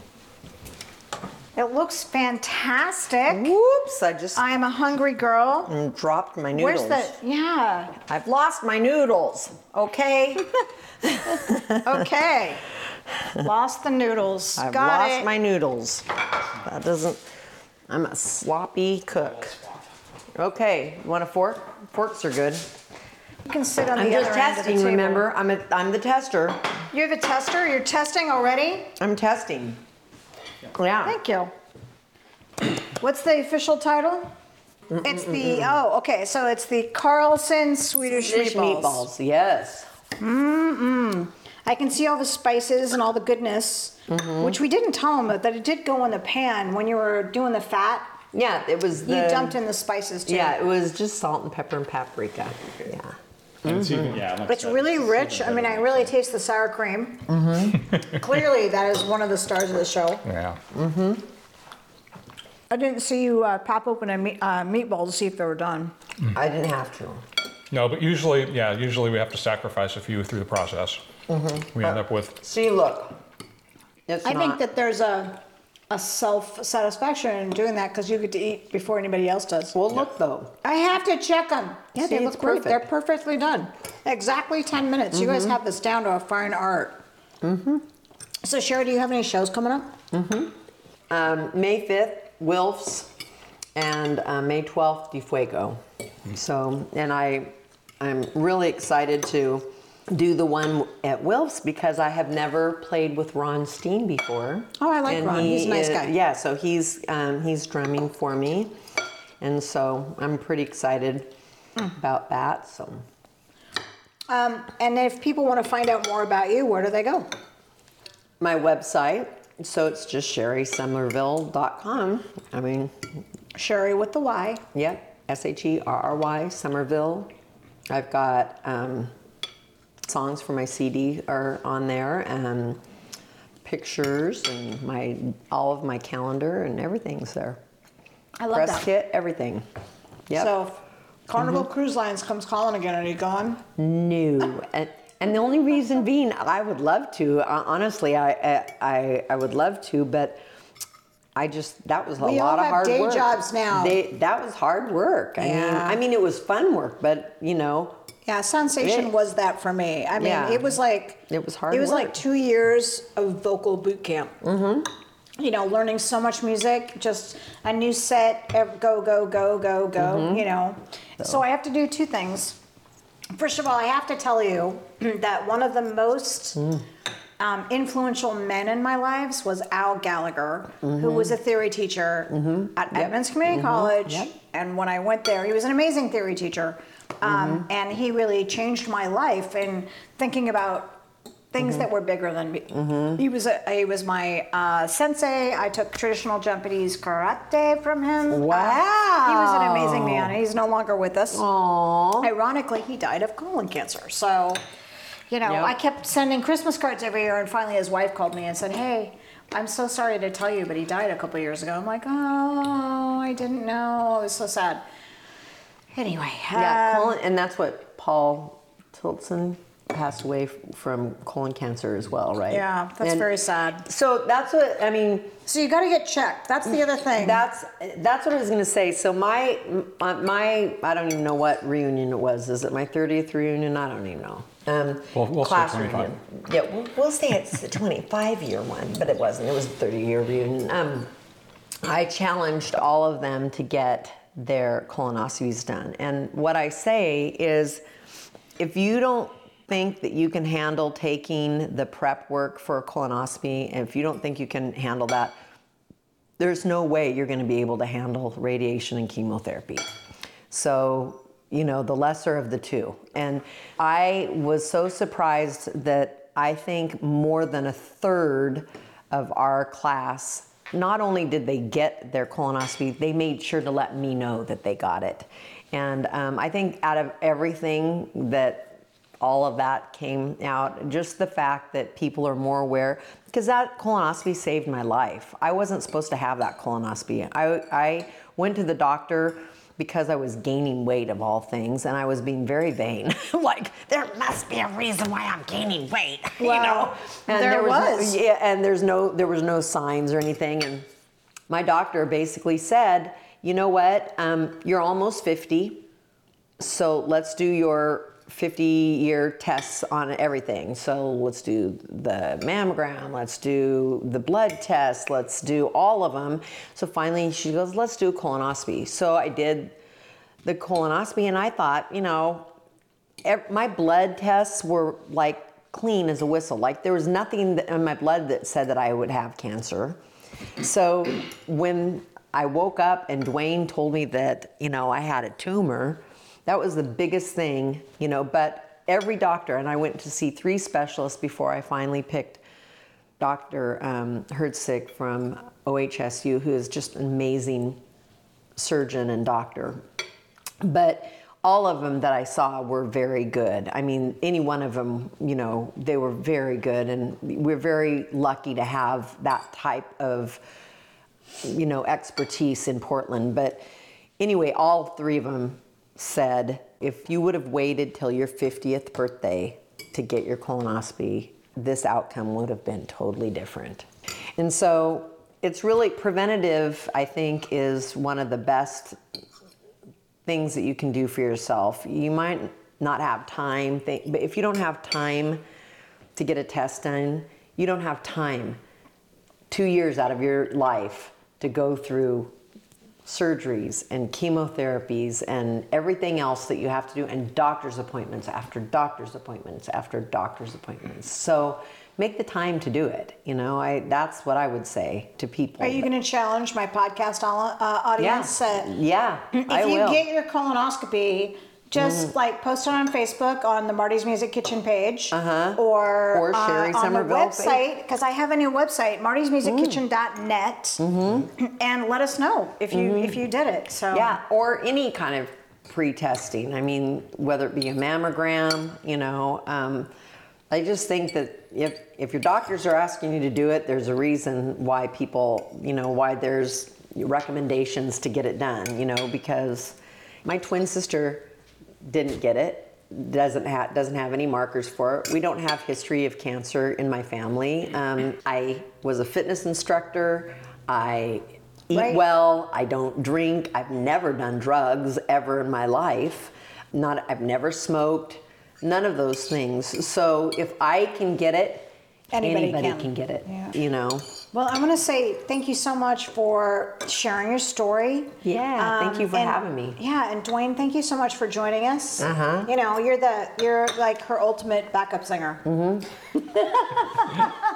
It looks fantastic. Whoops, I just I am a hungry girl. mm, dropped my noodles. Where's the? Yeah. I've lost my noodles, okay? *laughs* Okay. Lost the noodles. I've Got lost it. my noodles. That doesn't, I'm a sloppy cook. Okay, you want a fork? Forks are good. You can sit on I'm the just other end of the testing, table. remember? I'm, a, I'm the tester. You're the tester. You're testing already. I'm testing. Yeah. Thank you. What's the official title? It's the oh okay, so it's the Carlson Swedish Fish meatballs. meatballs, yes. I can see all the spices and all the goodness, Mm-hmm. which we didn't tell them that it did go in the pan when you were doing the fat. Yeah, it was the. you dumped in the spices too. Yeah, it was just salt and pepper and paprika. Yeah. And it's even, yeah. like But it's said, really rich. even I mean, I better. really taste the sour cream. *laughs* *laughs* Clearly, that is one of the stars of the show. Yeah. I didn't see you uh, pop open a meat, uh, meatball to see if they were done. I didn't have to. No, but usually, yeah, usually we have to sacrifice a few through the process. We end up with See, look. It's I not, think that there's a a self satisfaction in doing that because you get to eat before anybody else does. Well, look though. I have to check them. Yeah, See, they it's look great. They're perfectly done. Exactly 10 minutes. You guys have this down to a fine art. Mm-hmm. So, Sherry, do you have any shows coming up? Um, May 5th, Wilfs, and uh, May 12th, De Fuego. So, and I, I'm really excited to do the one at Wilfs because I have never played with Ron Steen before. Oh, I like And Ron. he He's a nice is- guy. Yeah, so he's um, he's drumming for me, and so I'm pretty excited Hmm. about that. So. Um, and if people want to find out more about you, where do they go? my website. So it's just sherrysummerville.com. I mean, Sherry with the Y. yep, S H E R R Y, Summerville. I've got um, songs for my CD are on there, and pictures, and my all of my calendar and everything's there. I love Press that. kit, everything. Yep. So, Carnival Cruise Lines comes calling again, are you gone? No, and, and the only reason being, I would love to. Uh, honestly, I, I I would love to, but I just that was a We all lot of have hard day work. jobs now. They, that was hard work. I mean, Yeah. I mean, it was fun work, but you know, Yeah, Soundsation It- was that for me. I mean, Yeah. it was like It was hard It was like work. two years of vocal boot camp. Mm-hmm. You know, learning so much music, just a new set, ev- go, go, go, go, go. Mm-hmm. You know, so I have to do two things. First of all, I have to tell you *clears throat* that one of the most Mm. um, influential men in my lives was Al Gallagher, who was a theory teacher at Edmonds Community College. And when I went there, he was an amazing theory teacher. Um, And he really changed my life in thinking about things that were bigger than me. He was a, he was my uh, sensei. I took traditional Japanese karate from him. Uh, he was an amazing man. He's no longer with us. Aww. Ironically, he died of colon cancer. So, you know, Yep. I kept sending Christmas cards every year, and finally his wife called me and said, "Hey, I'm so sorry to tell you, but he died a couple years ago." I'm like, "Oh, I didn't know. I was so sad." Anyway, yeah, um, colon, and that's what Paul Tilson passed away from colon cancer as well, right? yeah, that's And very sad. So that's what I mean. So you got to get checked. That's the other thing. That's that's what I was gonna say. So my my, my I don't even know what reunion it was. Is it my 30th reunion? I don't even know. Um, We'll- we'll say class 25. reunion. Yeah, we'll, we'll say it's the 25 year one, but it wasn't. It was a 30 year reunion. Um, I challenged all of them to get their colonoscopies done, and what I say is, if you don't think that you can handle taking the prep work for a colonoscopy, and if you don't think you can handle that, there's no way you're going to be able to handle radiation and chemotherapy. So, you know, the lesser of the two. And I was so surprised that I think more than a third of our class not only did they get their colonoscopy, they made sure to let me know that they got it. And um, I think out of everything that all of that came out. Just the fact that people are more aware, because that colonoscopy saved my life. I wasn't supposed to have that colonoscopy. I, I went to the doctor because I was gaining weight of all things, and I was being very vain. *laughs* like there must be a reason why I'm gaining weight, *laughs* you know. And there no- was. yeah, and there's no there was no signs or anything, and my doctor basically said, you know what, um, you're almost 50 so let's do your 50 year tests on everything. So let's do the mammogram, let's do the blood test, let's do all of them. So finally she goes, let's do a colonoscopy. So I did the colonoscopy and I thought, you know, my blood tests were like clean as a whistle. Like there was nothing in my blood that said that I would have cancer. So when I woke up and Duane told me that, you know, I had a tumor, that was the biggest thing, you know, but every doctor, and I went to see three specialists before I finally picked Dr. Um, Herzig from OHSU, who is just an amazing surgeon and doctor. But all of them that I saw were very good. I mean, any one of them, you know, they were very good, and we're very lucky to have that type of, you know, expertise in Portland. But anyway, all three of them said if you would have waited till your 50th birthday to get your colonoscopy, this outcome would have been totally different. And so it's really preventative, I think, is one of the best things that you can do for yourself. You might not have time, but if you don't have time to get a test done, you don't have time two years out of your life to go through surgeries and chemotherapies and everything else that you have to do, and doctor's appointments after doctor's appointments after doctor's appointments. So make the time to do it. You know, I that's what I would say to people. Are you going to challenge my podcast uh, audience? Yeah, Uh, yeah. if I you will. Get your colonoscopy, just like post it on Facebook on the Marti's Music Kitchen page, uh-huh. or, Or uh, Sherry on the Summerville website because I have a new website, martismusickitchen.net, Mm-hmm. and let us know if you if you did it. So Yeah, or any kind of pre-testing. I mean, whether it be a mammogram, you know. Um, I just think that if if your doctors are asking you to do it, there's a reason why people, you know, why there's recommendations to get it done. You know, because my twin sister didn't get it. Doesn't have doesn't have any markers for it. We don't have history of cancer in my family. Um, I was a fitness instructor. I eat Right. well. I don't drink. I've never done drugs ever in my life. Not. I've never smoked. None of those things. So if I can get it, Anybody anybody, can. can. get it. Yeah. You know. Well, I want to say thank you so much for sharing your story. Yeah, thank you for and- having me. Yeah, and Duane, thank you so much for joining us. Uh-huh. You know, you're the you're like her ultimate backup singer. Mm-hmm. *laughs*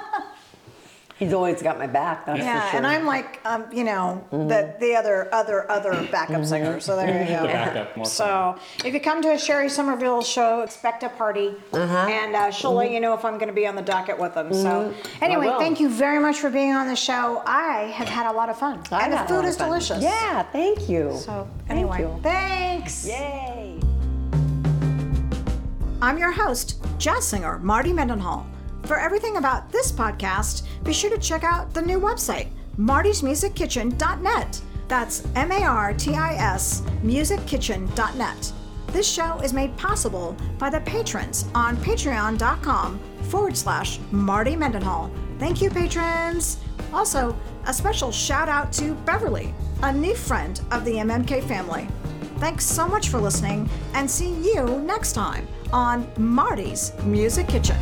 He's always got my back. That's Yeah, for sure. and I'm like, um, you know, Mm-hmm. the the other other other backup singer. So there you *laughs* go. backup, more so if you come to a Sherry Summerville show, expect a party, Uh-huh. and uh, she'll let you know if I'm going to be on the docket with them. So anyway, Mm-hmm. will. thank you very much for being on the show. I have had a lot of fun, I've and the had a food lot is of fun. delicious. Yeah, thank you. So Thank anyway, you. thanks. Yay. I'm your host, jazz singer Marti Mendenhall. For everything about this podcast, be sure to check out the new website, martismusickitchen.net. That's M A R T I S musickitchen.net. This show is made possible by the patrons on patreon.com forward slash Marti Mendenhall. Thank you, patrons. Also, a special shout out to Beverly, a new friend of the MMK family. Thanks so much for listening and see you next time on Marti's Music Kitchen.